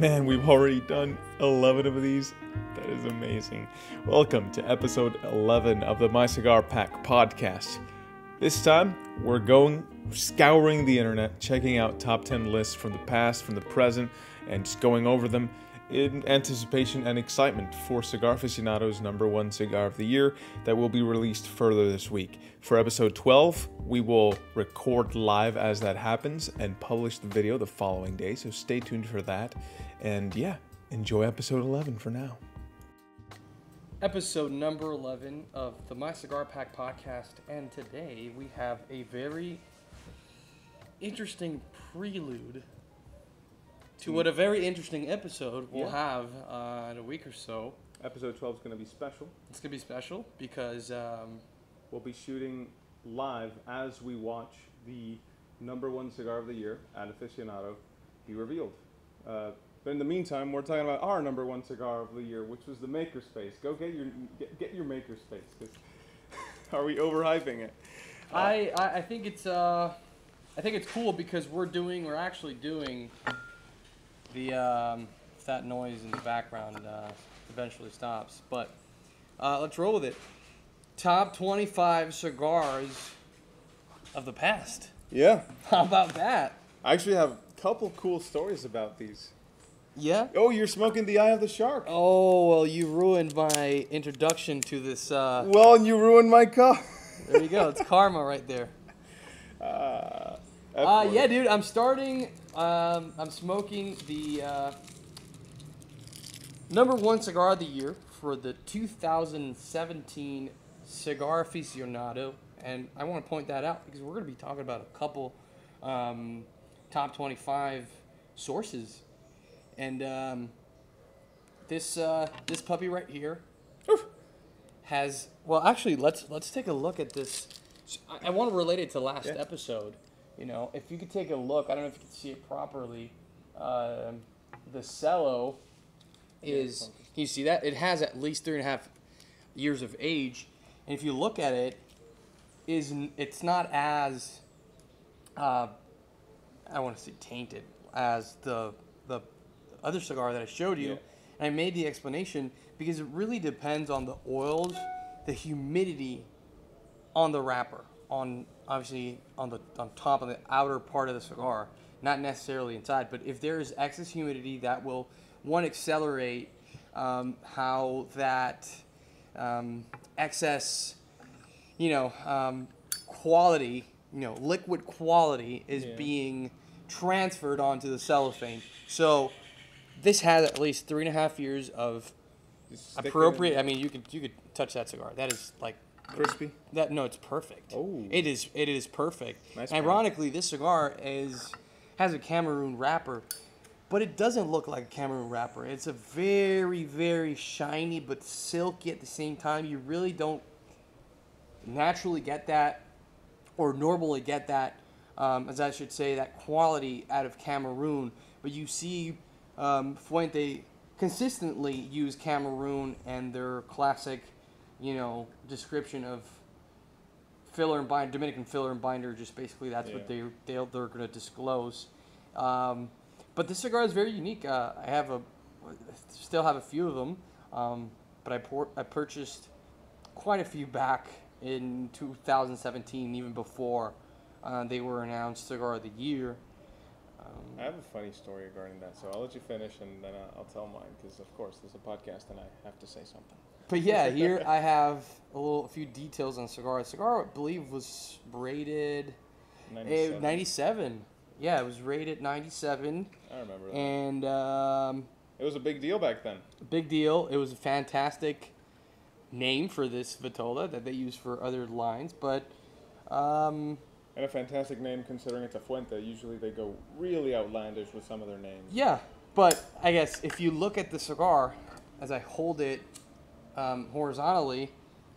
Man, we've already done 11 of these. That is amazing. Welcome to episode 11 of the My Cigar Pack podcast. This time, we're going scouring the internet, checking out top 10 lists from the past, from the present, and just going over them in anticipation and excitement for Cigar Aficionado's number one cigar of the year that will be released further this week. For episode 12, we will record live as that happens and publish the video the following day, so stay tuned for that. And yeah, enjoy episode 11 for now. episode number 11 of the My Cigar Pack podcast. And today we have a very interesting prelude to what a very interesting episode we'll Yeah. have uh, in a week or so. Episode 12 is going to be special. It's going to be special because um, We'll be shooting live as we watch the number one cigar of the year at Aficionado be revealed. Uh, but in the meantime, we're talking about our number one cigar of the year, which was the Makerspace. Go get your get, get your Makerspace. 'cause are we overhyping it? I, I I think it's uh I think it's cool because we're doing we're actually doing the um, if that noise in the background uh, eventually stops. But uh, let's roll with it. Top 25 cigars of the past. Yeah, How about that? I actually have a couple cool stories about these. Yeah. Oh, you're smoking the Eye of the Shark. Oh well, you ruined my introduction to this. Uh, Well, and you ruined my car. there you go. It's karma right there. Uh, Uh, yeah, dude. I'm starting. Um, I'm smoking the uh, number one cigar of the year for the 2017 Cigar Aficionado, and I want to point that out because we're going to be talking about a couple um, top 25 sources, and um, this uh, this puppy right here has. Well, actually, let's let's take a look at this. I, I want to relate it to last Yeah. episode. You know, if you could take a look, I don't know if you can see it properly. Um, the cello is. Can you see that? It has at least three and a half years of age, and if you look at it, is it's not as uh, I want to say tainted as the other cigar that I showed you. Yeah. And I made the explanation because it really depends on the oils, the humidity on the wrapper, on obviously on the on top of the outer part of the cigar, not necessarily inside. But if there is excess humidity, that will one accelerate um, how that um, excess, you know, um, quality, you know, liquid quality is Yeah. being transferred onto the cellophane. So this has at least three and a half years of Just stick it in- appropriate. I mean, you could you could touch that cigar. That is like crispy. that. No, it's perfect. Oh. it is. It is perfect. Nice Ironically, this cigar is has a Cameroon wrapper, but it doesn't look like a Cameroon wrapper. It's a very very shiny but silky at the same time. You really don't naturally get that, or normally get that, um, as I should say, that quality out of Cameroon. But you see um, Fuente consistently use Cameroon and their classic, you know, description of filler and binder, Dominican filler and binder. Just basically that's what they Yeah. they'll, they're going to disclose. Um, but this cigar is very unique. Uh, I have a, still have a few of them, um, but I I purchased quite a few back in 2017, even before uh, they were announced cigar of the year. I have a funny story regarding that, so I'll let you finish and then I'll, tell mine because, of course, there's a podcast and I have to say something. but yeah, here I have a little, a few details on cigar. Cigar, I believe, was rated eh, 97. 97. Yeah, it was rated 97, I remember that. and um, it was a big deal back then. big deal. It was a fantastic name for this Vitola that they use for other lines, but um, And a fantastic name considering it's a Fuente. Usually they go really outlandish with some of their names. yeah. But I guess if you look at the cigar as I hold it um, horizontally,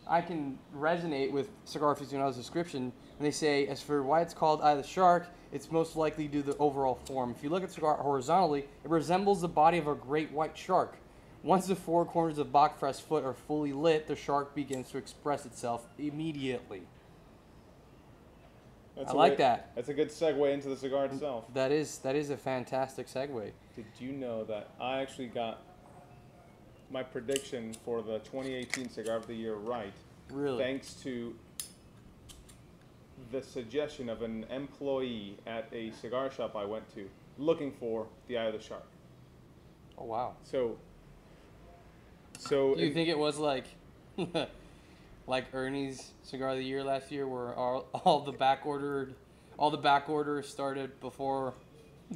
I can resonate with Cigar Aficionado's description. And they say, as for why it's called Eye of the Shark, it's most likely due to the overall form. If you look at cigar horizontally, it resembles the body of a great white shark. Once the four corners of Bachfrest's foot are fully lit, the shark begins to express itself immediately. That's I like way- that. That's a good segue into the cigar itself. That is that is a fantastic segue. did you know that I actually got my prediction for the 2018 Cigar of the Year right? Really? Thanks to the suggestion of an employee at a cigar shop I went to looking for the Eye of the Shark. Oh wow. So, so Do you think it was like, like Ernie's cigar of the year last year, where all, all the back ordered, all the back orders started before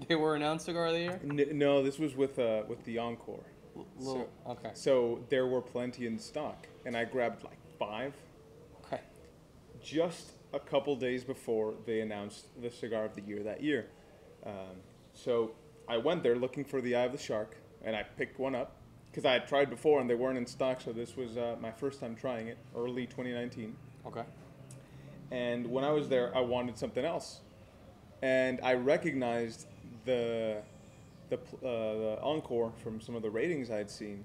they were announced cigar of the year? N- no, this was with uh, with the Encore. L- Little, okay. So there were plenty in stock, and I grabbed like five Okay. just a couple days before they announced the cigar of the year that year. Um, so I went there looking for the Eye of the Shark, and I picked one up because I had tried before and they weren't in stock. So this was uh, my first time trying it, early 2019. Okay. And when I was there, I wanted something else, and I recognized the the, uh, the encore from some of the ratings I had seen.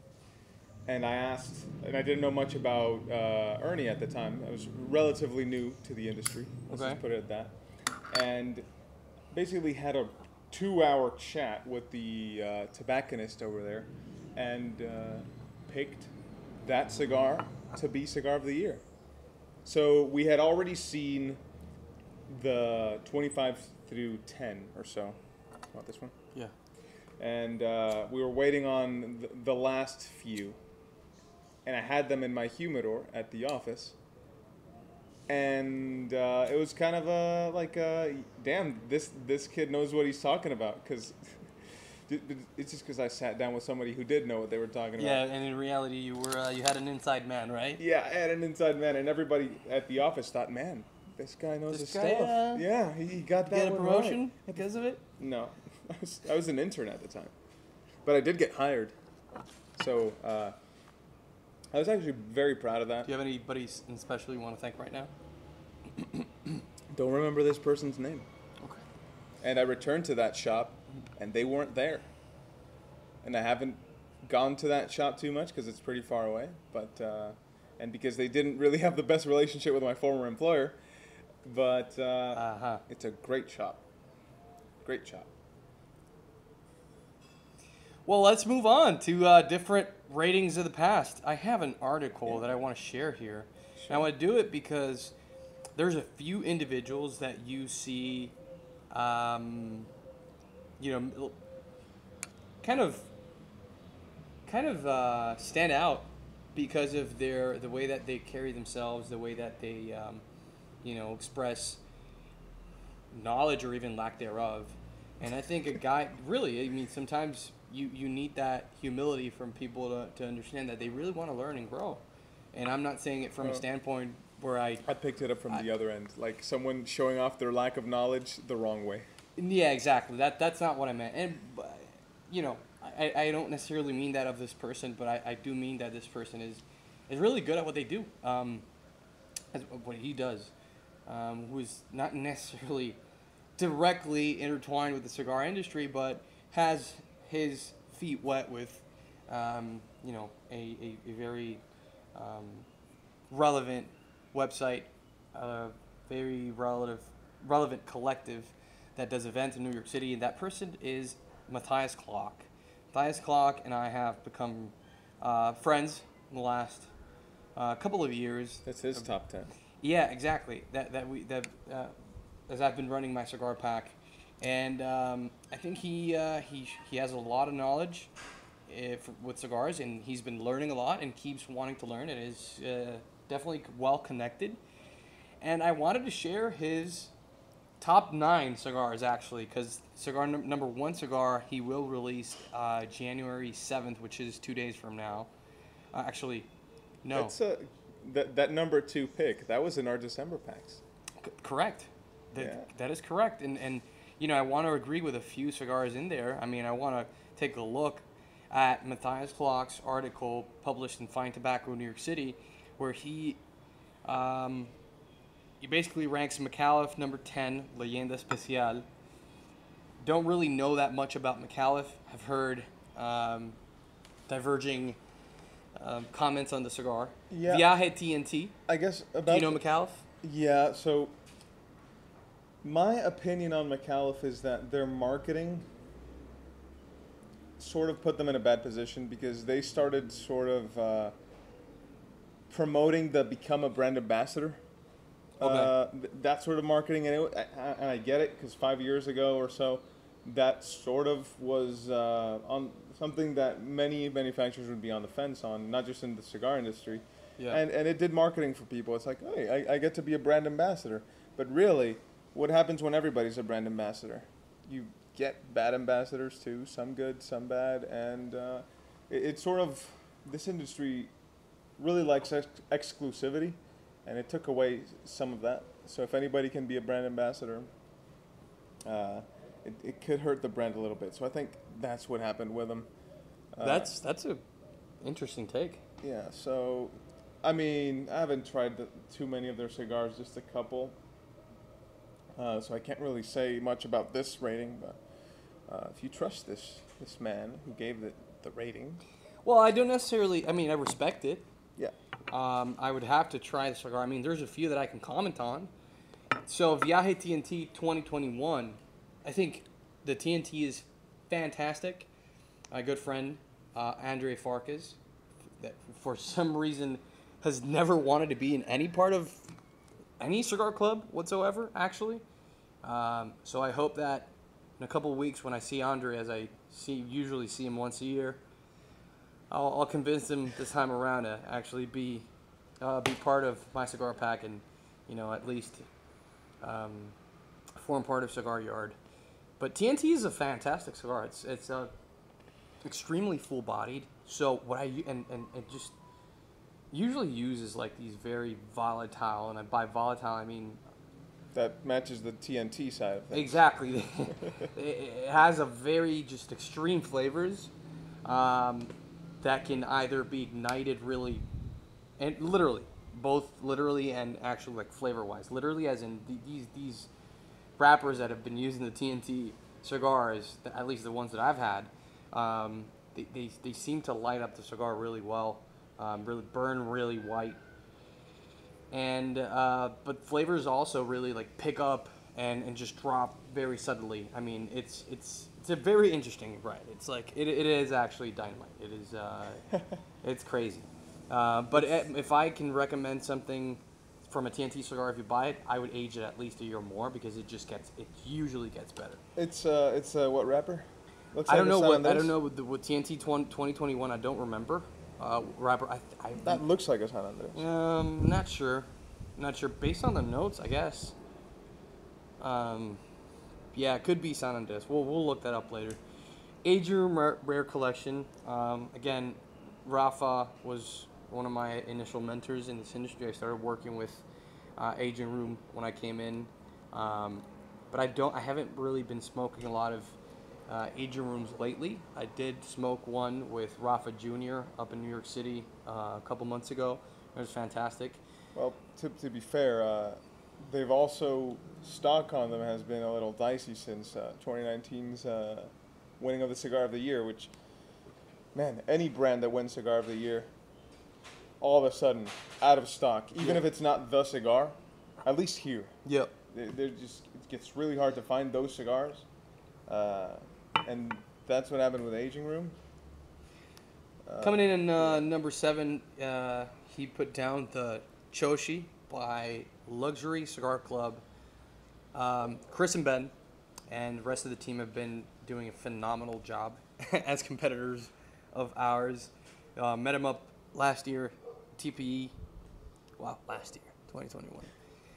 And I asked, and I didn't know much about uh, Ernie at the time. I was relatively new to the industry. Let's Okay. just put it at that. And basically had a two-hour chat with the uh, tobacconist over there, and uh, picked that cigar to be cigar of the year. So we had already seen the 25 through 10 or so. Not this one. Yeah. And uh, we were waiting on the, the last few. And I had them in my humidor at the office. And uh, it was kind of a like, a, damn, this this kid knows what he's talking about because it's just because I sat down with somebody who did know what they were talking about. Yeah, and in reality, you were uh, you had an inside man, right? Yeah, I had an inside man, and everybody at the office thought, man, this guy knows This his guy, stuff. uh, yeah, he, he got that Get a promotion right. because of it. No, I was, I was an intern at the time, but I did get hired, so uh, I was actually very proud of that. Do you have anybody in special you want to thank right now? Don't remember this person's name, Okay. and I returned to that shop, and they weren't there, and I haven't gone to that shop too much because it's pretty far away, but uh, and because they didn't really have the best relationship with my former employer, but. Uh, Uh huh. It's a great shop. Great shop. Well, let's move on to uh, different ratings of the past. I have an article that I want to share here. And I want to do it because there's a few individuals that you see, um, you know, kind of, kind of uh, stand out because of their the way that they carry themselves, the way that they, um, you know, express knowledge or even lack thereof. And I think a guy really, I mean, sometimes you, you need that humility from people to, to understand that they really want to learn and grow. And I'm not saying it from a standpoint where I, I picked it up from I- the other end, like someone showing off their lack of knowledge the wrong way. Yeah, exactly. That that's not what I meant. And you know, I, I don't necessarily mean that of this person, but I, I do mean that this person is is really good at what they do. Um, what he does, um, who is not necessarily directly intertwined with the cigar industry, but has his feet wet with, um, you know, a, a, a very um, relevant website, a very relative, relevant collective that does events in New York City, and that person is Matthias Klock. Matthias Klock and I have become uh, friends in the last uh, couple of years. That's his top ten. Yeah, exactly. That that we that uh, as I've been running my cigar pack, and um, I think he uh, he he has a lot of knowledge if, with cigars, and he's been learning a lot and keeps wanting to learn, and is uh, definitely well connected. And I wanted to share his top nine cigars actually, because cigar num- number one cigar he will release uh, January seventh, which is two days from now. Uh, actually, no. That's a, that, that number two pick, that was in our December packs. C- correct. That, Yeah. that is correct. And, and, you know, I want to agree with a few cigars in there. I mean, I want to take a look at Matthias Klock's article published in Fine Tobacco New York City, where he, um, he basically ranks Micallef number 10, Leyenda Especial. Don't really know that much about Micallef. I've heard um, diverging um, comments on the cigar. Yeah. Viaje TNT. I guess Do you know Micallef? Yeah, so my opinion on Micallef is that their marketing sort of put them in a bad position because they started sort of uh, promoting the become a brand ambassador. Okay. Uh, that sort of marketing, and, it, and I get it because five years ago or so, that sort of was uh, on something that many manufacturers would be on the fence on, not just in the cigar industry. Yeah. And, and it did marketing for people. It's like, hey, I, I get to be a brand ambassador. But really, what happens when everybody's a brand ambassador? You get bad ambassadors too, some good, some bad, and uh, it, it's sort of this industry really likes ex- exclusivity, and it took away some of that. So if anybody can be a brand ambassador, uh, it, it could hurt the brand a little bit. So I think that's what happened with them. Uh, That's that's a interesting take. yeah. So, I mean, I haven't tried the, too many of their cigars, just a couple. Uh, so I can't really say much about this rating, but uh, if you trust this this man who gave it the rating, Well, I don't necessarily. I mean, I respect it. Um, I would have to try the cigar. I mean, there's a few that I can comment on. So Viaje TNT 2021, I think the TNT is fantastic. My good friend uh, Andre Farkas, that for some reason has never wanted to be in any part of any cigar club whatsoever. Actually, um, so I hope that in a couple weeks when I see Andre, as I see usually see him once a year, I'll, I'll convince him this time around to actually be uh, be part of my cigar pack and you know at least um, form part of Cigar Yard. But TNT is a fantastic cigar. It's it's uh, extremely full bodied. So what I and and it just usually uses like these very volatile and by volatile I mean that matches the TNT side of things. Exactly. it it has a very just extreme flavors um, that can either be ignited really, and literally, both literally and actually like flavor wise. Literally, as in the, these these wrappers that have been using the TNT cigars, at least the ones that I've had, um, they, they, they seem to light up the cigar really well, um, really burn really white and uh, but flavors also really like pick up and, and just drop very suddenly. I mean, it's it's it's a very interesting ride. It's like it, it is actually dynamite. It is uh, it's crazy. Uh, but if I can recommend something from a TNT cigar, if you buy it, I would age it at least a year more because it just gets it usually gets better. It's uh, it's uh, what wrapper? Looks I don't like know what I don't know with, the, with TNT 20, 2021. I don't remember. Uh, rapper, I, I That looks like a San Andres. Um, not sure. Not sure. Based on the notes, I guess. Um, yeah, it could be San Andres. We'll, we'll look that up later. Aging Room Rare Collection. Um, again, Rafa was one of my initial mentors in this industry. I started working with uh, Aging Room when I came in. Um, but I don't. I haven't really been smoking a lot of uh, Aging Rooms lately. I did smoke one with Rafa Jr. up in New York City uh, a couple months ago. It was fantastic. Well, to, to be fair, uh, they've also stock on them has been a little dicey since uh, 2019's uh, winning of the cigar of the year. Which, man, any brand that wins cigar of the year, all of a sudden out of stock. Even Yeah. if it's not the cigar, at least here, Yep. they, they're just it gets really hard to find those cigars, uh, and that's what happened with Aging Room. Uh, Coming in in uh, number seven, uh, he put down the Choshi by Luxury Cigar Club. Um, Chris and Ben and the rest of the team have been doing a phenomenal job as competitors of ours. Uh, met him up last year, TPE. Wow, last year, 2021.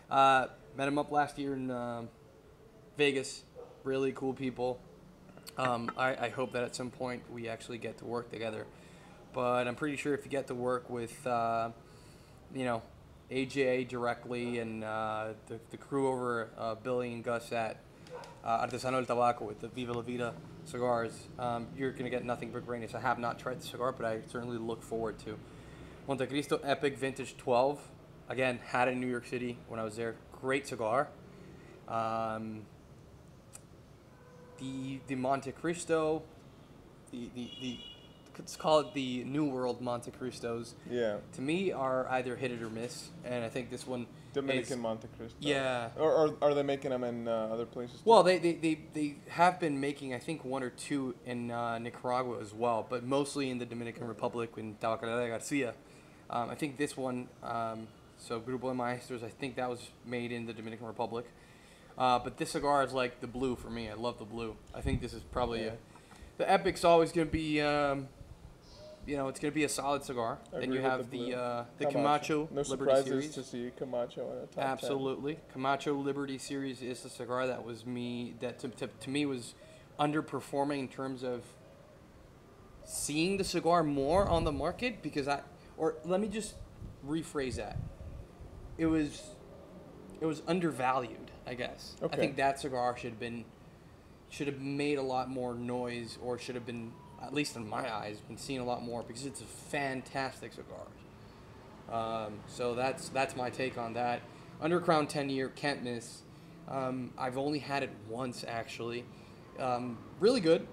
Uh, met him up last year in um Vegas. Really cool people. Um, I, I hope that at some point we actually get to work together. But I'm pretty sure if you get to work with, uh, you know, AJA directly and uh, the, the crew over uh, Billy and Gus at uh, Artesano del Tabaco with the Viva La Vida cigars, um, you're going to get nothing but greatness. I have not tried the cigar, but I certainly look forward to. Monte Cristo Epic Vintage 12. Again, had it in New York City when I was there. Great cigar. Um, the the Monte Cristo, the, the, the let's call it the New World Monte Cristos. Yeah. To me, are either hit it or miss, and I think this one. Dominican is, Monte Cristo. Yeah. Or, or are they making them in uh, other places? too? Well, they, they, they, they have been making, I think, one or two in uh, Nicaragua as well, but mostly in the Dominican Republic in Tabacalera Garcia. Um, I think this one, um, so Grupo de Maestros, I think that was made in the Dominican Republic. Uh, but this cigar is like the blue for me. I love the blue. I think this is probably Yeah. a, the Epic's always going to be, um, you know, it's going to be a solid cigar. Then you have the the uh, the Camacho, No Liberty surprises Series. to see Camacho in a top 10. Absolutely, Camacho Liberty Series is a cigar that was me that to, to, to me was underperforming in terms of seeing the cigar more on the market because I or let me just rephrase that. It was it was undervalued, I guess. I think that cigar should have been should have made a lot more noise or should have been at least in my eyes been seen a lot more because it's a fantastic cigar. Um, so that's that's my take on that. Undercrown 10 year can't miss. Um, I've only had it once actually. Um, really good.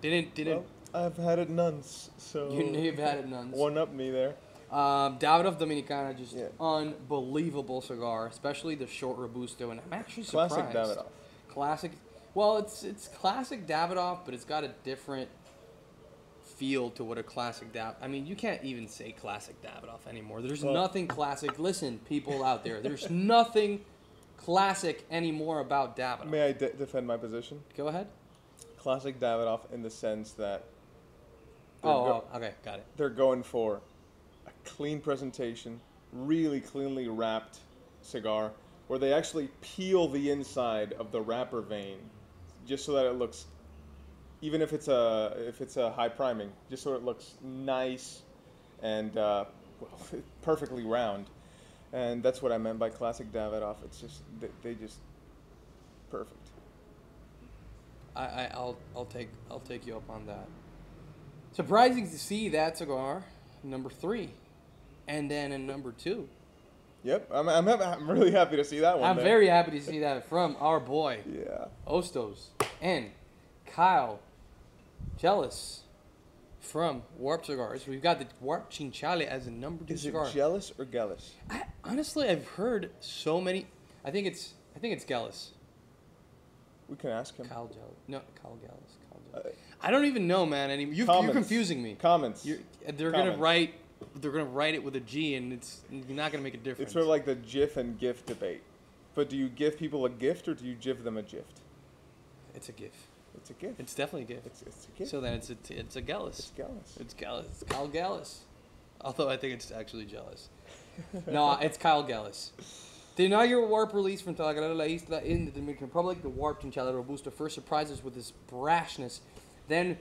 Didn't didn't Well, I've had it nuns, so. you you've had it none. One up me there. Um, Davidoff Dominicana just Yeah. unbelievable cigar, especially the short robusto, and I'm actually surprised. Classic. Davidoff. Classic. Well, it's it's classic Davidoff, but it's got a different feel to what a classic dab. I mean, you can't even say classic Davidoff anymore. There's Well- nothing classic. Listen, people out there, there's nothing classic anymore about Davidoff. May I de- defend my position? Go ahead. Classic Davidoff in the sense that Oh, go- oh, okay, got it. they're going for a clean presentation, really cleanly wrapped cigar, where they actually peel the inside of the wrapper vein, just so that it looks, even if it's a if it's a high priming, just so it looks nice and uh, well, perfectly round. And that's what I meant by classic Davidoff. It's just they, they just perfect. I, I I'll I'll take I'll take you up on that. Surprising to see that cigar number three, and then in number two. Yep, I'm I'm, I'm really happy to see that one. I'm there. very happy to see that from our boy yeah. Ostos and Kyle Jealous from Warp Cigars. We've got the Warp Chinchale as a number two Is cigar. it jealous or jealous? I, honestly, I've heard so many. I think it's I think it's Gallus. We can ask him. Kyle Jealous. No, Kyle Gallus. Kyle Jealous. Uh, I don't even know, man. Anymore. You're, you're confusing me. Comments. You're, they're gonna write. They're gonna write it with a G, and it's not gonna make a difference. It's sort of like the GIF and GIF debate. But do you give people a gift or do you give them a gift? it's a GIF. It's a gift. It's definitely a gift. It's, it's a gift. So then it's a, it's a Gallus. it's jealous. It's Gallus. It's Kyle Gallus. Although I think it's actually jealous. no, it's Kyle Gallus. The inaugural Warp release from Tabacalera La Isla in the Dominican Republic, the Warp Chinchilla Robusto first surprises with his brashness, then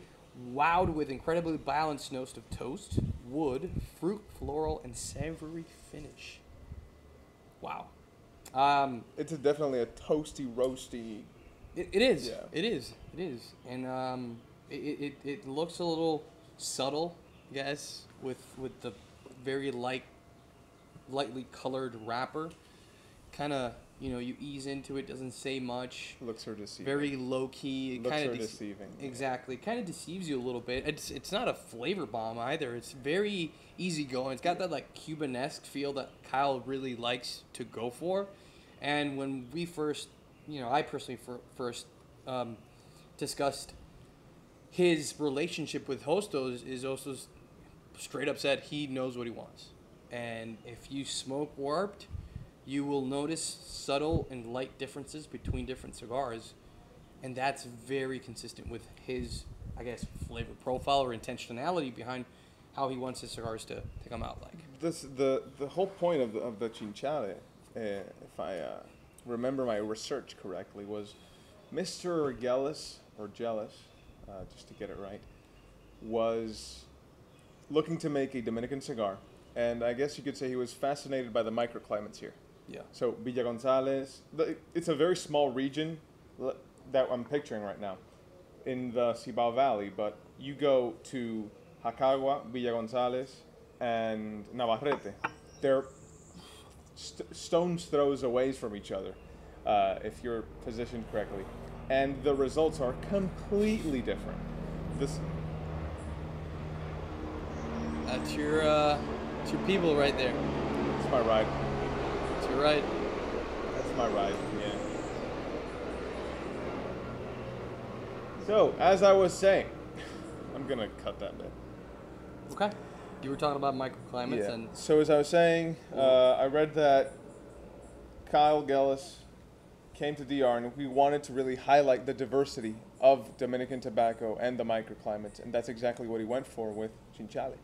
wowed with incredibly balanced notes of toast, wood, fruit, floral, and savory finish. Wow. Um, It's a, definitely a toasty, roasty. It, it is. Yeah. It is. It is. And um, it, it, it looks a little subtle, I guess, with with the very light, lightly colored wrapper. Kind of, you know, you ease into it, doesn't say much. Looks are deceiving. Very low key. It Looks kind are of deceiving. Exactly. Kind of deceives you a little bit. It's it's not a flavor bomb either. It's very easy going. It's got that like Cuban-esque feel that Kyle really likes to go for. And when we first, you know, I personally fir- first um, discussed his relationship with Hostos, is also straight up said he knows what he wants. And if you smoke warped, you will notice subtle and light differences between different cigars and that's very consistent with his i guess flavor profile or intentionality behind how he wants his cigars to, to come out like This the the whole point of the of the chinchale, uh, if I uh, remember my research correctly, was Mr. Gellis or Jealous, uh, just to get it right, was looking to make a Dominican cigar, and I guess you could say he was fascinated by the microclimates here. yeah So Villa Gonzales, the- it's a very small region that I'm picturing right now in the Cibao Valley, but you go to Jacagua, Villa Gonzales, and Navarrete. They're st- stones throws away from each other uh, if you're positioned correctly. And the results are completely different. This That's your uh, that's your people right there. It's my ride. That's your right. That's my ride. Yeah. So, as I was saying, I'm gonna cut that bit. Okay. You were talking about microclimates and So as I was saying, uh, I read that Kyle Gellis came to DR and we wanted to really highlight the diversity of Dominican tobacco and the microclimates, and that's exactly what he went for with Chinchali.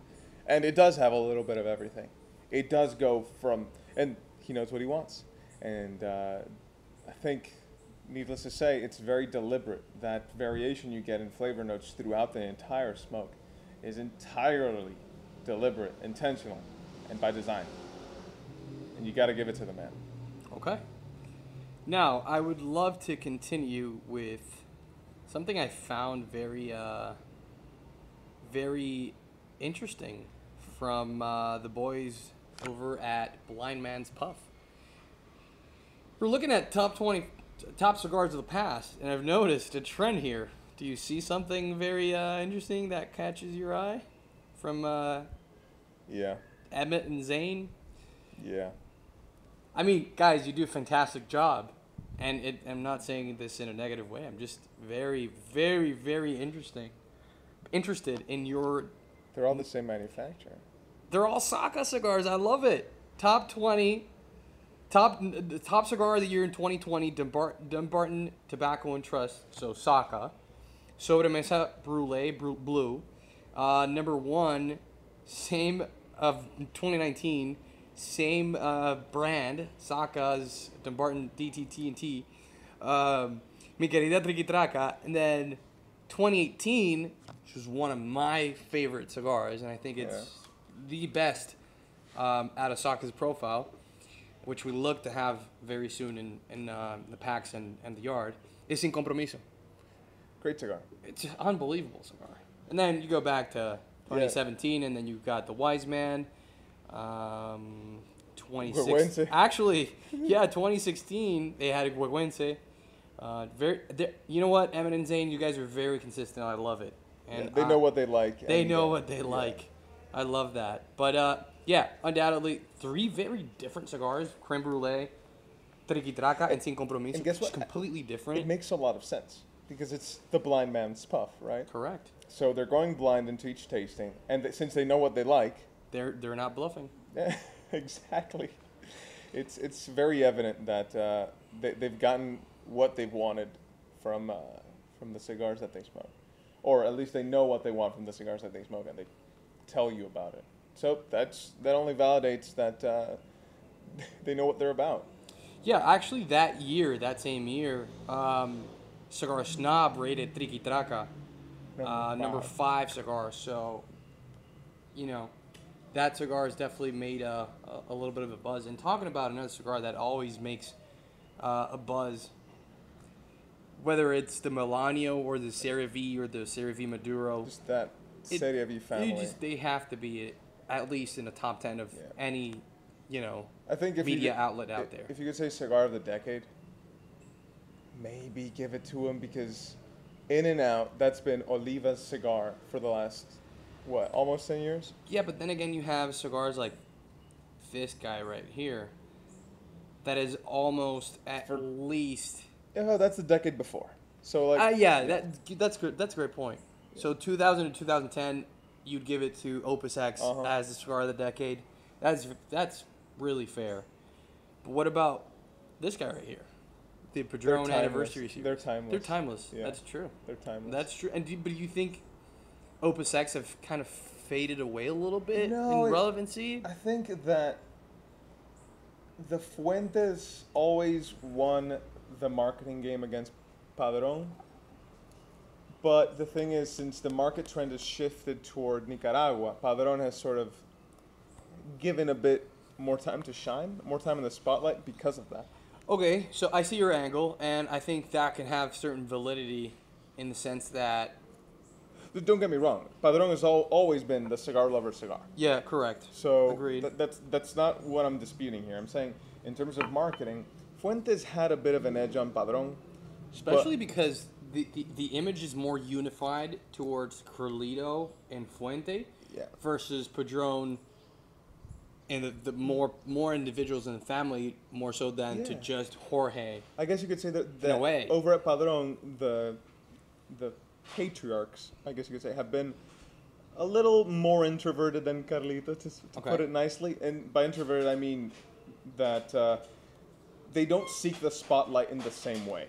And it does have a little bit of everything. It does go from, and he knows what he wants. And uh, I think, needless to say, it's very deliberate. That variation you get in flavor notes throughout the entire smoke is entirely deliberate, intentional, and by design. And you got to give it to the man. Okay. Now, I would love to continue with something I found very, uh, very interesting from uh, the boys over at Blind Man's Puff. We're looking at top 20 top cigars of the past, and I've noticed a trend here. Do you see something very uh, interesting that catches your eye from uh, Yeah, Emmett and Zane? yeah. I mean, guys, you do a fantastic job, and it, I'm not saying this in a negative way. I'm just very, very, very interesting, interested in your. They're all the same manufacturer. They're all Saka cigars. I love it. Top twenty, top the top cigar of the year in 2020. Dumbar- Dunbarton Tobacco and Trust. So Saka, Sobremesa Brulee Blue. Uh, number one, same of 2019, same uh, brand, Saka's Dunbarton DTT and T. Um, Mi querida Triquitraca, and then 2018, which was one of my favorite cigars, and I think it's the best um, out of Saka's profile, which we look to have very soon in, in uh, the packs and, and the yard, is Sin Compromiso. Great cigar. It's an unbelievable cigar. And then you go back to 2017, and then you've got the Wise Man. Um, 26. Actually, yeah, 2016 they had a Güegüense. Uh, very, you know what, Emmett and Zane, you guys are very consistent. I love it. And Yeah, they I- know what they like. they and, know what they yeah. like. I love that. But uh, yeah, undoubtedly three very different cigars: creme brulee, triquitraca, and sin compromiso. and guess what? completely different. It makes a lot of sense because it's the blind man's puff, right? Correct. So they're going blind into each tasting, and th- since they know what they like, They're they're not bluffing. exactly, it's it's very evident that uh, they, they've gotten what they've wanted from uh, from the cigars that they smoke, or at least they know what they want from the cigars that they smoke, and they tell you about it. So that's that only validates that uh, they know what they're about. Yeah, actually, that year, that same year, um, Cigar Snob rated Triquitraca Number uh, number five. five cigar. So, you know, that cigar has definitely made a, a, a little bit of a buzz. And talking about another cigar that always makes uh, a buzz, whether it's the Melanio or the Serie V or the Serie V Maduro, Just that Serie V family. you just, they have to be at least in the top 10 of Yeah. any, you know, I think if media could, outlet out i- there. If you could say cigar of the decade, maybe give it to him because in and out, that's been Oliva's cigar for the last what, almost ten years. Yeah, but then again, you have cigars like this guy right here that is almost at For- least. Yeah, that's a decade before. So like, Uh, yeah, that that's good. That's a great point. So 2000 to 2010, you'd give it to Opus X Uh-huh. as the cigar of the decade. That's that's really fair. But what about this guy right here, the Padron anniversary series? They're timeless. They're timeless. Yeah. That's true. They're timeless. That's true. And do, but do you think Opus X have kind of faded away a little bit No, in it- relevancy? I think that the Fuentes always won the marketing game against Padron. But the thing is, since the market trend has shifted toward Nicaragua, Padron has sort of given a bit more time to shine, more time in the spotlight because of that. Okay, so I see your angle, and I think that can have certain validity in the sense that, Don't get me wrong, Padron has al- always been the cigar lover cigar. yeah, correct. So Agreed. th- that's that's not what I'm disputing here. I'm saying in terms of marketing, Fuentes had a bit of an edge on Padron. Especially because the, the, the image is more unified towards Carlito and Fuente. Yeah. versus Padron and the, the more more individuals in the family more so than to just Jorge. I guess you could say that, that way. over at Padron, the the patriarchs, I guess you could say, have been a little more introverted than Carlito, to, to Okay. put it nicely. And by introverted, I mean that uh, they don't seek the spotlight in the same way.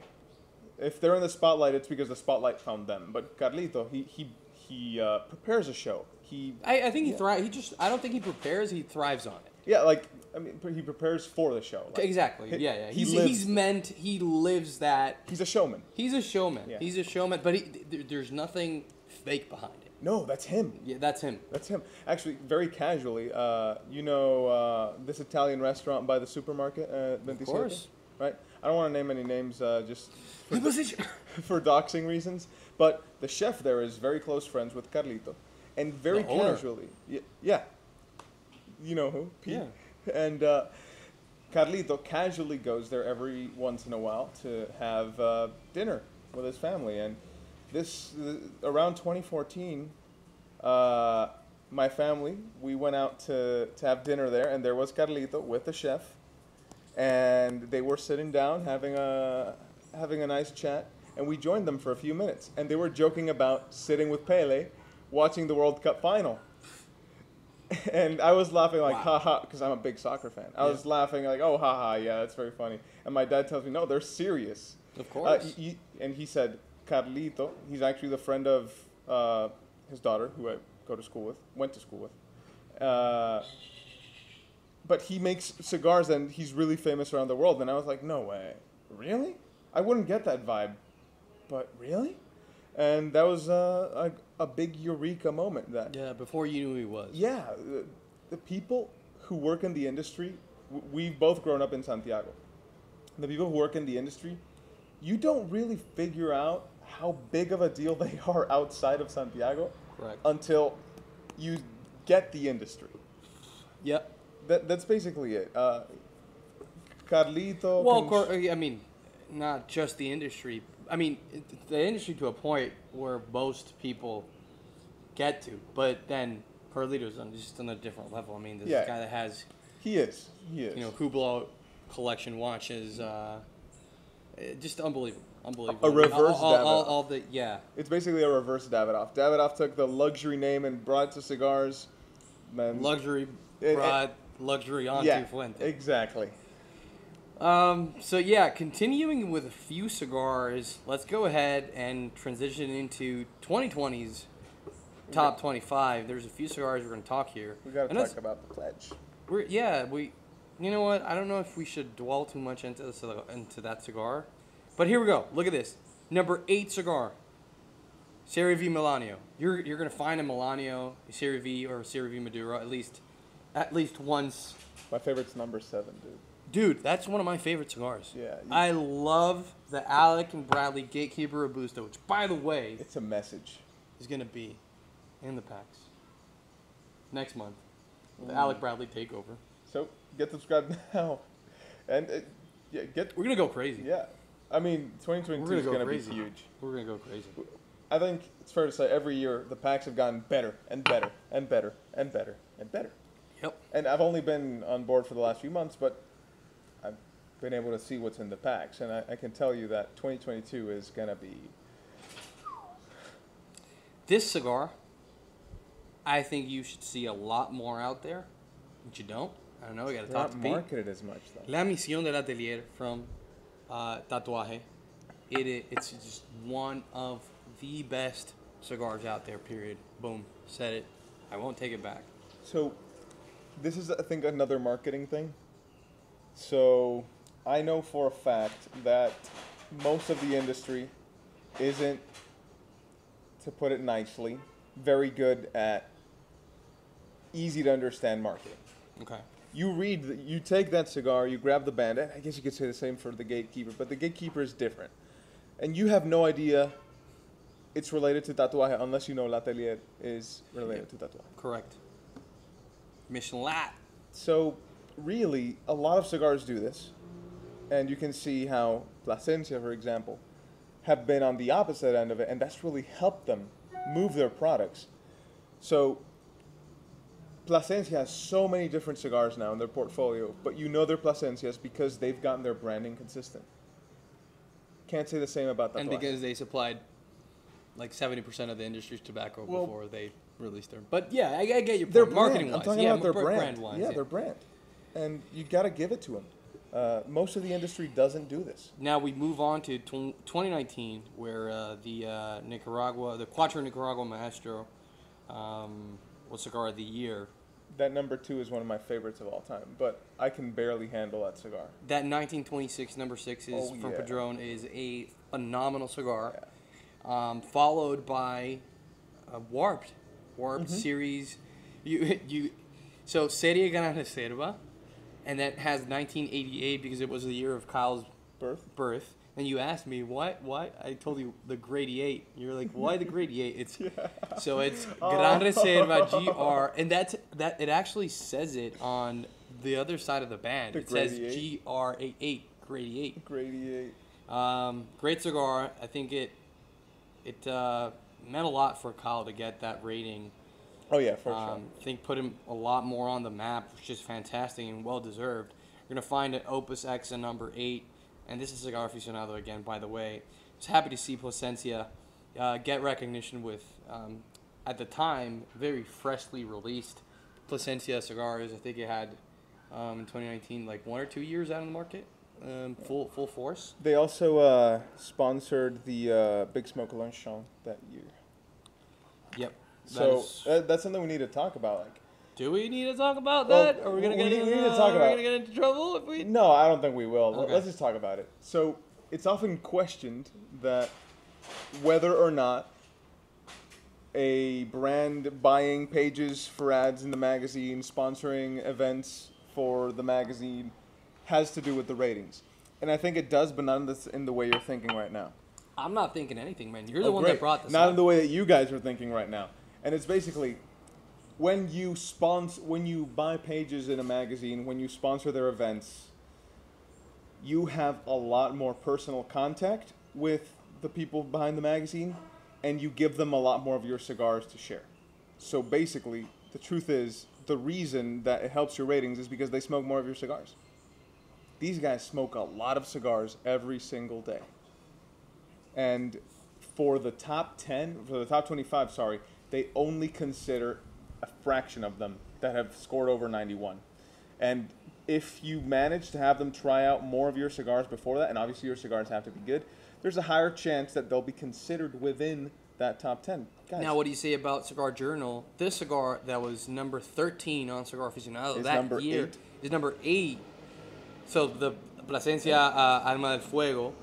If they're in the spotlight, it's because the spotlight found them. But Carlito, he he he uh, prepares a show. He I, I think he Yeah. thrives. He just I don't think he prepares. He thrives on it. yeah, like I mean, he prepares for the show. Like, Exactly. he- yeah, yeah. he He's lives- he's meant. He lives that. He's a showman. He's a showman. Yeah. He's a showman, but he, there, there's nothing fake behind it. No, that's him. Yeah, that's him. That's him. Actually, very casually, uh, you know uh, this Italian restaurant by the supermarket, uh, 27? course. Right? I don't want to name any names uh, just for, He for doxing reasons, but the chef there is very close friends with Carlito. And very casually, y- yeah, you know who? Pete. Yeah. And uh, Carlito casually goes there every once in a while to have uh, dinner with his family. And this, uh, around 2014, uh, my family, we went out to, to have dinner there, and there was Carlito with the chef, and they were sitting down having a having a nice chat, and we joined them for a few minutes, and they were joking about sitting with Pele, watching the World Cup final. And I was laughing like, Wow. ha ha, because I'm a big soccer fan. I was laughing like, oh, ha ha, yeah, that's very funny. And my dad tells me, no, they're serious. Of Uh, course. y- y- and he said, Carlito, he's actually the friend of uh, his daughter, who I go to school with, went to school with. Uh, but he makes cigars and he's really famous around the world. And I was like, no way. Really? I wouldn't get that vibe. But really? And that was uh, a, a big eureka moment that yeah, before you knew he was. yeah, the, the people who work in the industry, w- we've both grown up in Santiago. The people who work in the industry, you don't really figure out how big of a deal they are outside of Santiago Correct. until you get the industry. Yep. That, that's basically it. Uh, Carlito. Well, can of course, I mean, not just the industry. I mean, the industry to a point where most people get to, but then Carlito's on just on a different level. I mean, this Yeah. guy that has He is. He is. you know Hublot collection watches, uh, eh, just unbelievable, unbelievable. A I mean, reverse all, all, all, Davidoff. all the yeah. it's basically a reverse Davidoff. Davidoff took the luxury name and brought it to cigars. Man, Luxury it- brought luxury onto yeah, Fuente. exactly. Um, so yeah, continuing with a few cigars, let's go ahead and transition into 2020's top 25. There's a few cigars we're going to talk here. We got to And talk about the pledge. We're yeah, we. You know what? I don't know if we should dwell too much into this, into that cigar, but here we go. Look at this. Number eight cigar. Serie V Melanio. You're you're gonna find a Melanio, a Serie V, or a Serie V Maduro at least, at least once. My favorite's number seven, dude. Dude, that's one of my favorite cigars. Yeah, I love the Alec and Bradley Gatekeeper Robusto, which, by the way, It's a message. is gonna be in the packs next month. The Alec Bradley takeover. So get subscribed now, and uh, yeah, get We're gonna go crazy. yeah. I mean, 2022 gonna is go gonna crazy. be huge. We're gonna go crazy. I think it's fair to say every year the packs have gotten better and better and better and better and better. Yep. And I've only been on board for the last few months, but I've been able to see what's in the packs, and I, I can tell you that 2022 is gonna be This cigar, I think you should see a lot more out there, but you don't. I don't know. We gotta talk not to Pete. marketed as much though. La Misión del Atelier from uh, Tatuaje. It i- it's just one of the best cigars out there. Period. Boom. Said it. I won't take it back. So, this is, I think, another marketing thing. So, I know for a fact that most of the industry isn't, to put it nicely, very good at easy to understand marketing. Okay. You read, the- you take that cigar, you grab the band. I guess you could say the same for the gatekeeper, but the gatekeeper is different, and you have no idea it's related to tatuaje unless you know L'Atelier is related to tatuaje. Correct. Mission Lat. So, really, a lot of cigars do this, and you can see how Plasencia, for example, have been on the opposite end of it, and that's really helped them move their products. So, Plasencia has so many different cigars now in their portfolio, but you know they're Plasencias because they've gotten their branding consistent. Can't say the same about the and because they supplied like seventy percent of the industry's tobacco Well- before they released their. But yeah, I, I get your their point. brand. Marketing I'm wise, talking yeah, about their br- brand. wise, yeah, their brand, and you got to give it to them. Uh, most of the industry doesn't do this. Now we move on to tw- 2019, where uh, the uh, Nicaragua, the Cuatro Nicaragua Maestro, um, cigar of the year. That number two is one of my favorites of all time, but I can barely handle that cigar. That 1926 number six is Oh, from yeah. Padron is a phenomenal cigar. Yeah. um, followed by a warped, warped Mm-hmm. series. You you, so Serie Gran Reserva, and that has 1988 because it was the year of Kyle's Birth. birth. And you asked me why why I told you the grade eight. You're like why the grade eight? It's so it's Gran Reserva GR, and that's that. It actually says it on the other side of the band. The it says Grady GR 88 grade eight. Grady eight. Um, great cigar. I think it it uh, meant a lot for Kyle to get that rating. Oh yeah, for Um, I think put him a lot more on the map, which is fantastic and well deserved. You're gonna find it Opus X and number eight, and this is Cigar Aficionado again, by the way. Just happy to see Plasencia uh, get recognition with, um, at the time, very freshly released Plasencia cigars. I think it had um, in 2019 like one or two years out on the market, um, full full force. They also uh, sponsored the uh, Big Smoke Luncheon that year. Yep. That So is- that, that's something we need to talk about. Like, do we need to talk about Well, that? Are we gonna we get need- in, we need to uh, talk are we gonna get into trouble if we? no, I don't think we will. Okay. Let's just talk about it. So it's often questioned that whether or not a brand buying pages for ads in the magazine, sponsoring events for the magazine, has to do with the ratings. And I think it does, but not in the, in the way you're thinking right now. I'm not thinking anything, man. You're the Oh, one great. that brought this up. Not up. in the way that you guys are thinking right now. And it's basically when you sponsor, when you buy pages in a magazine, when you sponsor their events, you have a lot more personal contact with the people behind the magazine, and you give them a lot more of your cigars to share. So basically, the truth is, the reason that it helps your ratings is because they smoke more of your cigars. These guys smoke a lot of cigars every single day. And for the top 10, for the top 25, sorry, they only consider a fraction of them that have scored over 91. And if you manage to have them try out more of your cigars before that, and obviously your cigars have to be good, there's a higher chance that they'll be considered within that top 10. Guys, Now, what do you say about Cigar Journal? This cigar that was number 13 on Cigar Aficionado Is that number year eight? is number eight. So the Plasencia uh, Alma del Fuego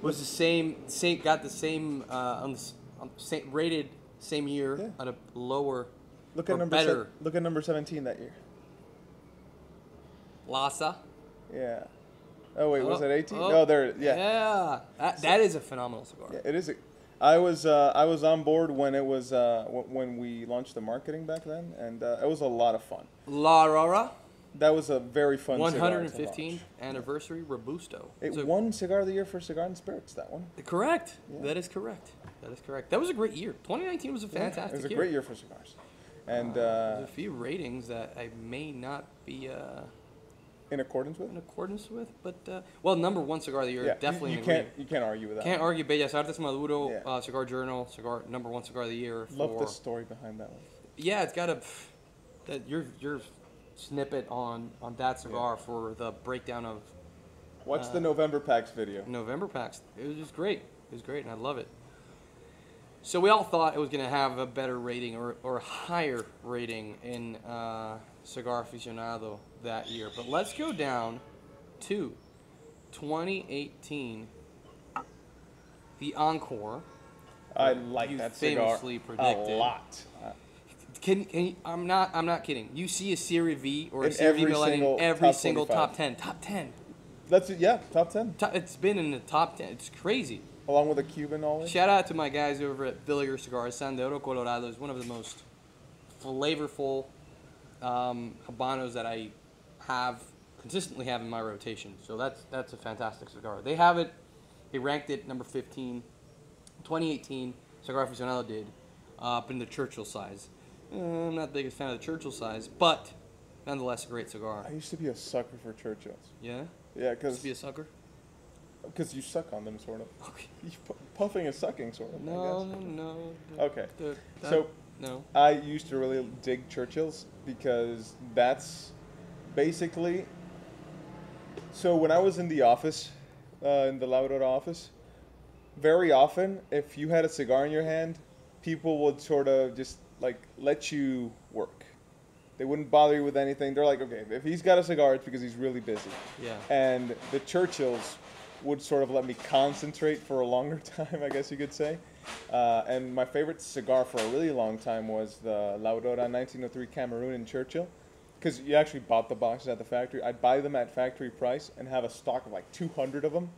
was the same, same got the same, uh, on the, on the same rated same year Yeah. at a lower look at number se- look at number 17 that year. Lhasa. Yeah. Oh wait, was Oh, it 18? oh, no, there. Yeah. Yeah, that, that is a phenomenal cigar. Yeah, it is. A, I was uh, I was on board when it was uh, w- when we launched the marketing back then, and uh, it was a lot of fun. La Aurora, That was a very fun. cigar to 115th launch. anniversary Robusto. It So- won cigar of the year for Cigar and Spirits. That one. Correct. Yeah. That is correct. That is correct. That was a great year. 2019 was a Yeah, fantastic it was a year. great year for cigars, and There's uh, a few ratings that I may not be uh, in accordance with. in accordance with, but uh, well, number one cigar of the year, Yeah, definitely. You, in can't you can't argue with that. Can't argue. Bellas Artes Maduro, Yeah. uh, Cigar Journal, cigar number one cigar of the year. Love for, the story behind that one. Yeah, it's got a that your your snippet on on that cigar for the breakdown of What's Uh, the November packs video? November packs. It was just great. It was great, and I love it. So we all thought it was going to have a better rating or, or a higher rating in uh, Cigar Aficionado that year. But let's go down to 2018, the Encore. I like you that cigar famously a lot. Can, can you, I'm not I'm not kidding. You see a Serie V or a In Serie V every Millennium single every top single 25. top 10. Top 10. That's it. Yeah, top ten, it's been in the top 10. It's crazy. Along with a Cuban always. Shout out to my guys over at Villiger Cigars. San'Doro Colorado is one of the most flavorful um, habanos that I have consistently have in my rotation. So that's that's a fantastic cigar. They have it. They ranked it number 15, 2018. Cigar Aficionado did uh, up in the Churchill size. Uh, I'm not the biggest fan of the Churchill size, but nonetheless a great cigar. I used to be a sucker for Churchills. Yeah? Yeah, because be a sucker? You suck on them, sort of. Okay. Pu- puffing is sucking, sort of. I No, guess. no, no. Okay. The- that- So no. I used to really dig Churchills because that's basically. So when I was in the office, uh, in the La Aurora office, very often, if you had a cigar in your hand, people would sort of just like let you work. They wouldn't bother you with anything. They're like, okay, if he's got a cigar, it's because he's really busy. Yeah. And the Churchills would sort of let me concentrate for a longer time, I guess you could say. Uh, and my favorite cigar for a really long time was the La Aurora 1903 Cameroon in Churchill. Because you actually bought the boxes at the factory. I'd buy them at factory price and have a stock of like 200 of them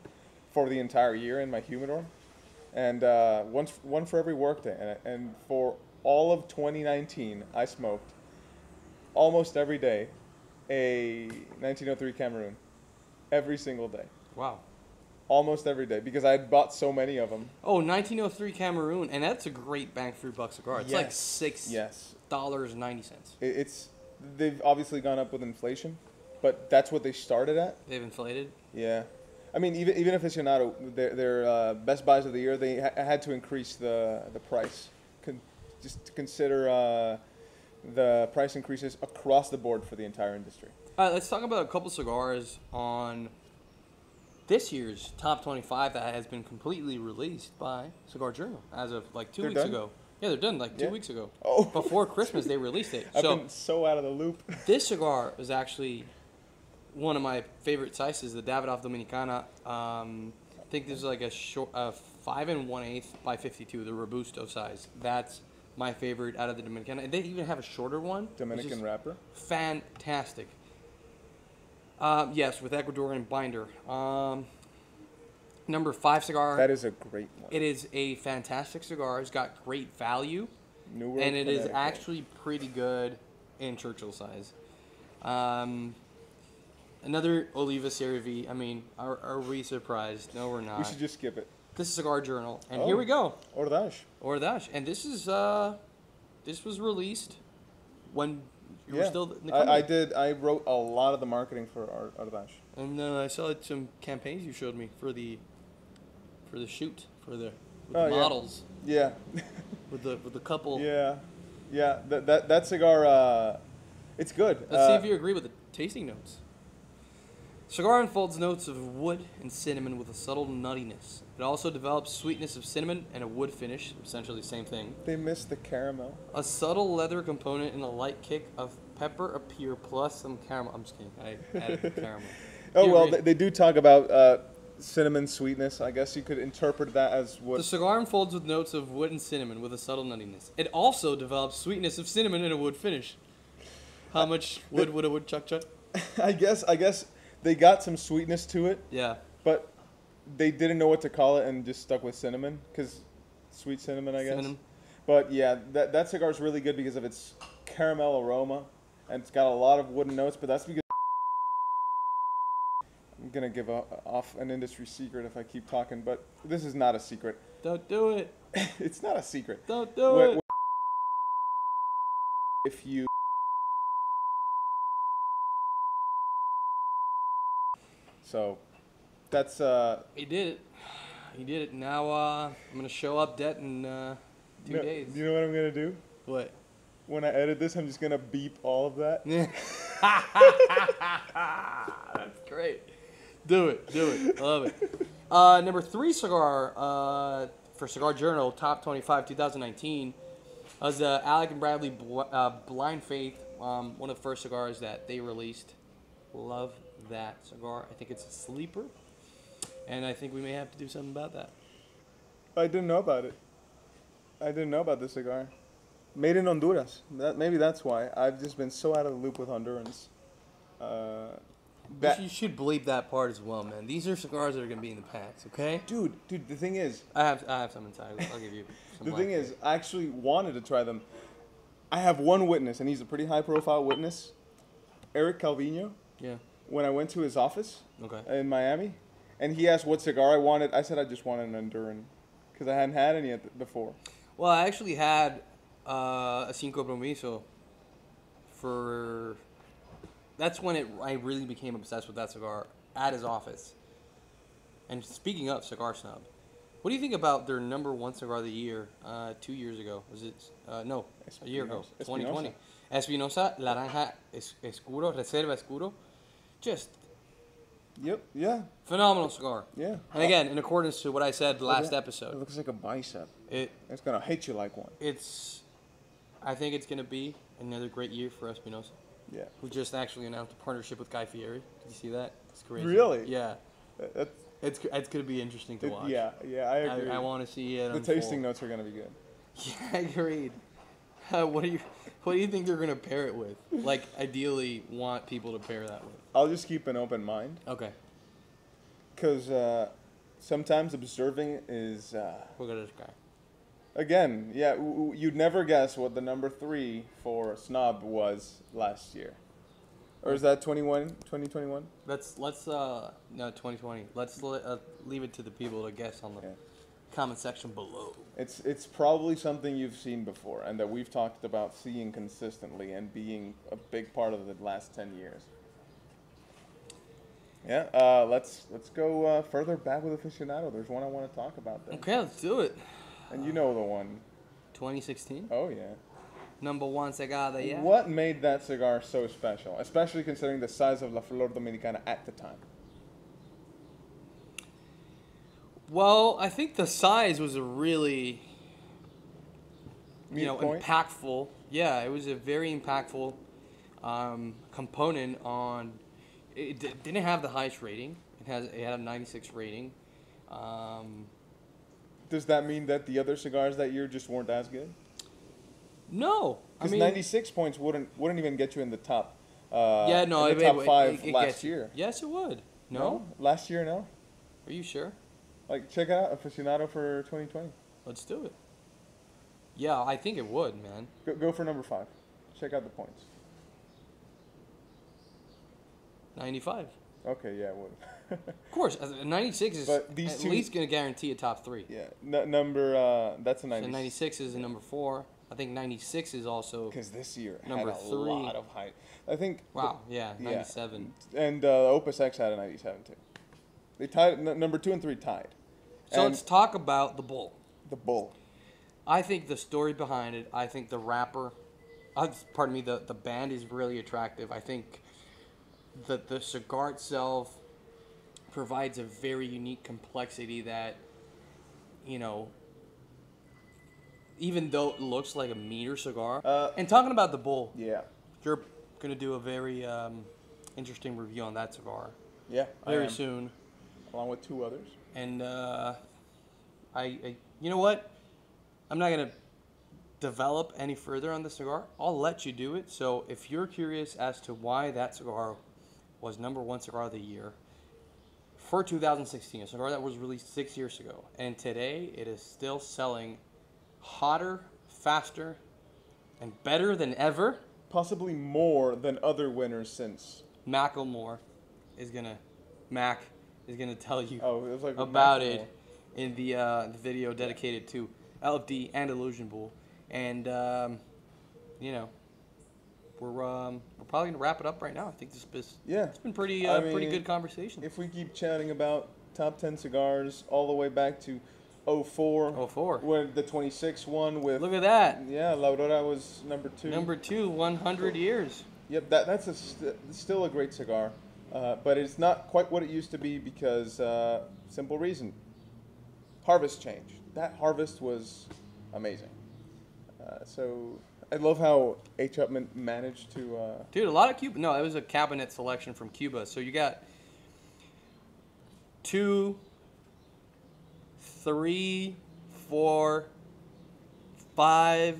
for the entire year in my humidor. And uh, one, one for every workday. And, and for all of 2019, I smoked almost every day a 1903 Cameroon. Every single day. Wow. Almost every day because I had bought so many of them. Oh, 1903 Cameroon, and that's a great bang for your buck cigar. It's like six Yes. dollars and ninety cents. It, it's they've obviously gone up with inflation, but that's what they started at. They've inflated. Yeah. I mean, even even aficionado, their their uh, best buys of the year, they ha- had to increase the the price, Con- just to consider uh, the price increases across the board for the entire industry. All right, let's talk about a couple cigars on this year's top 25 that has been completely released by Cigar Journal as of like 2 They're weeks done? ago. Yeah, they're done like two Yeah. weeks ago. Oh. Before Christmas, they released it. I've So been so out of the loop. this cigar is actually one of my favorite sizes, the Davidoff Dominicana. Um, I think this is like a short, uh, five and one eighth by 52, the Robusto size. That's my favorite out of the Dominicana. And they even have a shorter one. Dominican wrapper. fantastic. Um, yes, with Ecuadorian binder. Um, number five cigar. That is a great one. it is a fantastic cigar. It's got great value, Newark, and it is actually pretty good in Churchill size. Um, another Oliva Serie V. I mean, are, are we surprised? No, we're not. We should just skip it. This is Cigar Journal, and Oh. here we go. Hors d'Age. Ordash, and this is uh, this was released when you were Yeah. still in the I, I did. I wrote a lot of the marketing for Ar- Hors d'Age. And then I saw some campaigns you showed me for the for the shoot for the, with Oh, the yeah. models Yeah, with the with the couple. yeah, yeah. That that that cigar, uh, it's good. Let's see Uh, if you agree with the tasting notes. Cigar unfolds notes of wood and cinnamon with a subtle nuttiness. It also develops sweetness of cinnamon and a wood finish, essentially the same thing. They missed the caramel. A subtle leather component and a light kick of pepper appear, plus some caramel. I'm just kidding. I added the caramel. Oh Here, well, they, they do talk about uh, cinnamon sweetness. I guess you could interpret that as what. The cigar unfolds with notes of wood and cinnamon with a subtle nuttiness. It also develops sweetness of cinnamon and a wood finish. How much wood would a woodchuck chuck? I guess. I guess they got some sweetness to it, Yeah. but they didn't know what to call it and just stuck with cinnamon because sweet cinnamon, I guess. Cinnamon. But yeah, that that cigar is really good because of its caramel aroma, and it's got a lot of wooden notes. But that's because I'm gonna give a, off an industry secret if I keep talking. But this is not a secret. Don't do it. it's not a secret. Don't do it. If you so, that's uh. He did it. He did it. Now uh, I'm gonna show up debt in uh, two no- days. You know what I'm gonna do? What? When I edit this, I'm just gonna beep all of that. That's great. Do it. Do it. I love it. Uh, number three cigar uh, for Cigar Journal, top 25, 2019, was the Alec and Bradley Bl- uh, Blind Faith, um, one of the first cigars that they released. Love that cigar. I think it's a sleeper, and I think we may have to do something about that. I didn't know about it. I didn't know about this cigar. Made in Honduras. That maybe that's why I've just been so out of the loop with Hondurans. Uh, that, you should believe that part as well, man. These are cigars that are gonna be in the packs, okay? dude, dude. The thing is, I have I have some inside. I'll give you. Some the thing is, I actually wanted to try them. I have one witness, and he's a pretty high-profile witness, Eric Calvino. yeah. When I went to his office Okay. in Miami, and he asked what cigar I wanted, I said I just wanted an Honduran, because I hadn't had any before. Well, I actually had uh, a Sin Compromiso for. That's when it I really became obsessed with that cigar at his office. And speaking of Cigar Snob, what do you think about their number one cigar of the year uh, two years ago? Was it uh, no a year ago, 2020? Espinosa Laranja Es- Escuro Reserva Escuro, just Yep. Yeah. phenomenal cigar. Yeah. And again, in accordance to what I said last episode. It episode, looks like a bicep. it It's gonna hit you like one. it's I think it's gonna be another great year for Espinosa. Yeah. who just actually announced a partnership with Guy Fieri. Did you see that? It's crazy. Really? Yeah. That- That's, It's it's gonna be interesting to watch. yeah. Yeah. I agree. I, I want to see it. the unfold. tasting notes are gonna be good. Yeah, agreed. Uh, what do you What do you think they're gonna pair it with? Like, ideally, want people to pair that with. I'll just keep an open mind Okay, because uh, sometimes observing is. Uh, look at this guy. Again, yeah, w- w- you'd never guess what the number three for Snob was last year. Or is that 21, 2021? Let's let's uh no 2020. Let's le- uh, leave it to the people to guess on the Yeah. comment section below. It's, it's probably something you've seen before and that we've talked about seeing consistently and being a big part of the last 10 years. Yeah, uh, let's let's go uh, further back with aficionado. There's one I want to talk about there, Okay, let's do it. and you know the one. 2016, Oh yeah. number one cigar de yeah. What made that cigar so special, especially considering the size of La Flor Dominicana at the time? Well, I think the size was a really you know point? impactful. Yeah, it was a very impactful um, component on. It d- didn't have the highest rating. It has it had a 96 rating. Um, Does that mean that the other cigars that year just weren't as good? no, I Because mean 96 points wouldn't wouldn't even get you in the top. Uh, yeah, no, in it, the top it- five it- it last gets you. year. Yes, it would. No? last year no. are you sure? Like check out, aficionado for 2020. Let's do it. Yeah, I think it would, man. Go, go for number five. Check out the points. 95. Okay, yeah, it would. Of course, as 96 is But these at two- least going to guarantee a top three. yeah, n- number uh, that's a So 90. 96 is a number four. I think 96 is also. Because this year Number had a three. lot of height. I think. the- Wow, yeah, Yeah. 97. and uh, Opus X had a 97 too. They tied n- number two and three tied. So and let's talk about the bull. the bull. I think the story behind it, I think the wrapper, uh, pardon me, the, the band is really attractive. I think that the cigar itself provides a very unique complexity that, you know, even though it looks like a meter cigar. Uh, and talking about the bull, Yeah, you're going to do a very um, interesting review on that cigar yeah. Very soon. along with two others. And uh, I, I, you know what? I'm not gonna develop any further on the cigar. I'll let you do it. So if you're curious as to why that cigar was number one cigar of the year for 2016, a cigar that was released six years ago, and today it is still selling hotter, faster, and better than ever. Possibly more than other winners since. Macklemore is gonna, Mac is gonna tell you. Oh, like about Macklemore. it in the uh, the video dedicated to LFD Andalusian Bull, and um, you know, we're um, we're probably gonna wrap it up right now. I think this is Yeah. it's been pretty I uh, pretty good conversation. If we keep chatting about top 10 cigars all the way back to 04, 04. when the 26 one with Look at that, yeah, La Aurora was number 2. number two, 100 years. Yep, that that's a st- still a great cigar. Uh, but it's not quite what it used to be because uh, simple reason. Harvest changed. That harvest was amazing. Uh, so I love how H. Upmann managed to uh, Dude, a lot of Cuba. No, it was a cabinet selection from Cuba. So you got two, three, four, five,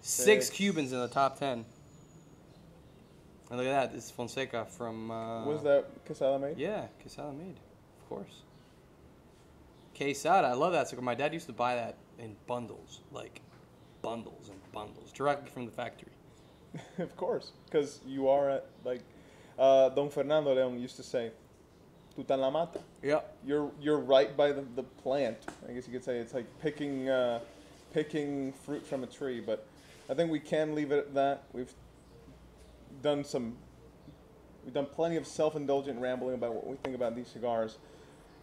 six Six. Cubans in the top ten. And look at that. This is Fonseca from. Uh, was that Quesada made? Yeah, Quesada made, of course. Quesada, I love that cigar. My dad used to buy that in bundles, like bundles and bundles, directly from the factory. of course, because you are at like uh, Don Fernando Leon used to say, "Tu tan la mata." Yep. You're you're right by the, the plant. I guess you could say it's like picking uh, picking fruit from a tree. But I think we can leave it at that. We've done some, we've done plenty of self-indulgent rambling about what we think about these cigars,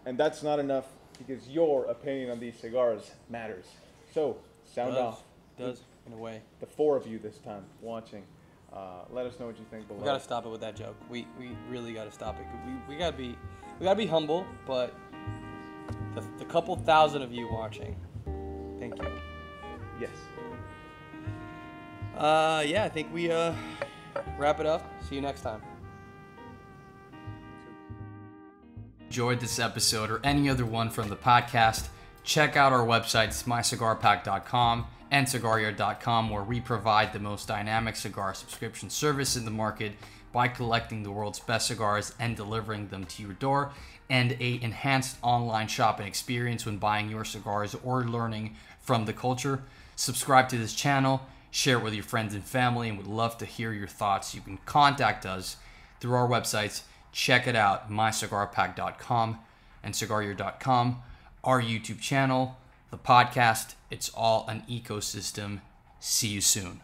and that's not enough because your opinion on these cigars matters. So sound does, off. Does in a way. The four of you this time watching. Uh, let us know what you think below. We gotta stop it with that joke. We we really gotta stop it. We we gotta be we gotta be humble, but the, the couple thousand of you watching, thank you. Yes. Uh, yeah, I think we uh wrap it up. See you next time. enjoyed this episode or any other one from the podcast, check out our website, mycigarpack.com and cigaryard.com, where we provide the most dynamic cigar subscription service in the market by collecting the world's best cigars and delivering them to your door, and a enhanced online shopping experience when buying your cigars or learning from the culture. Subscribe to this channel, share it with your friends and family, and would love to hear your thoughts. You can contact us through our websites. Check it out, mycigarpack.com and cigaryard.com, our YouTube channel, the podcast. It's all an ecosystem. See you soon.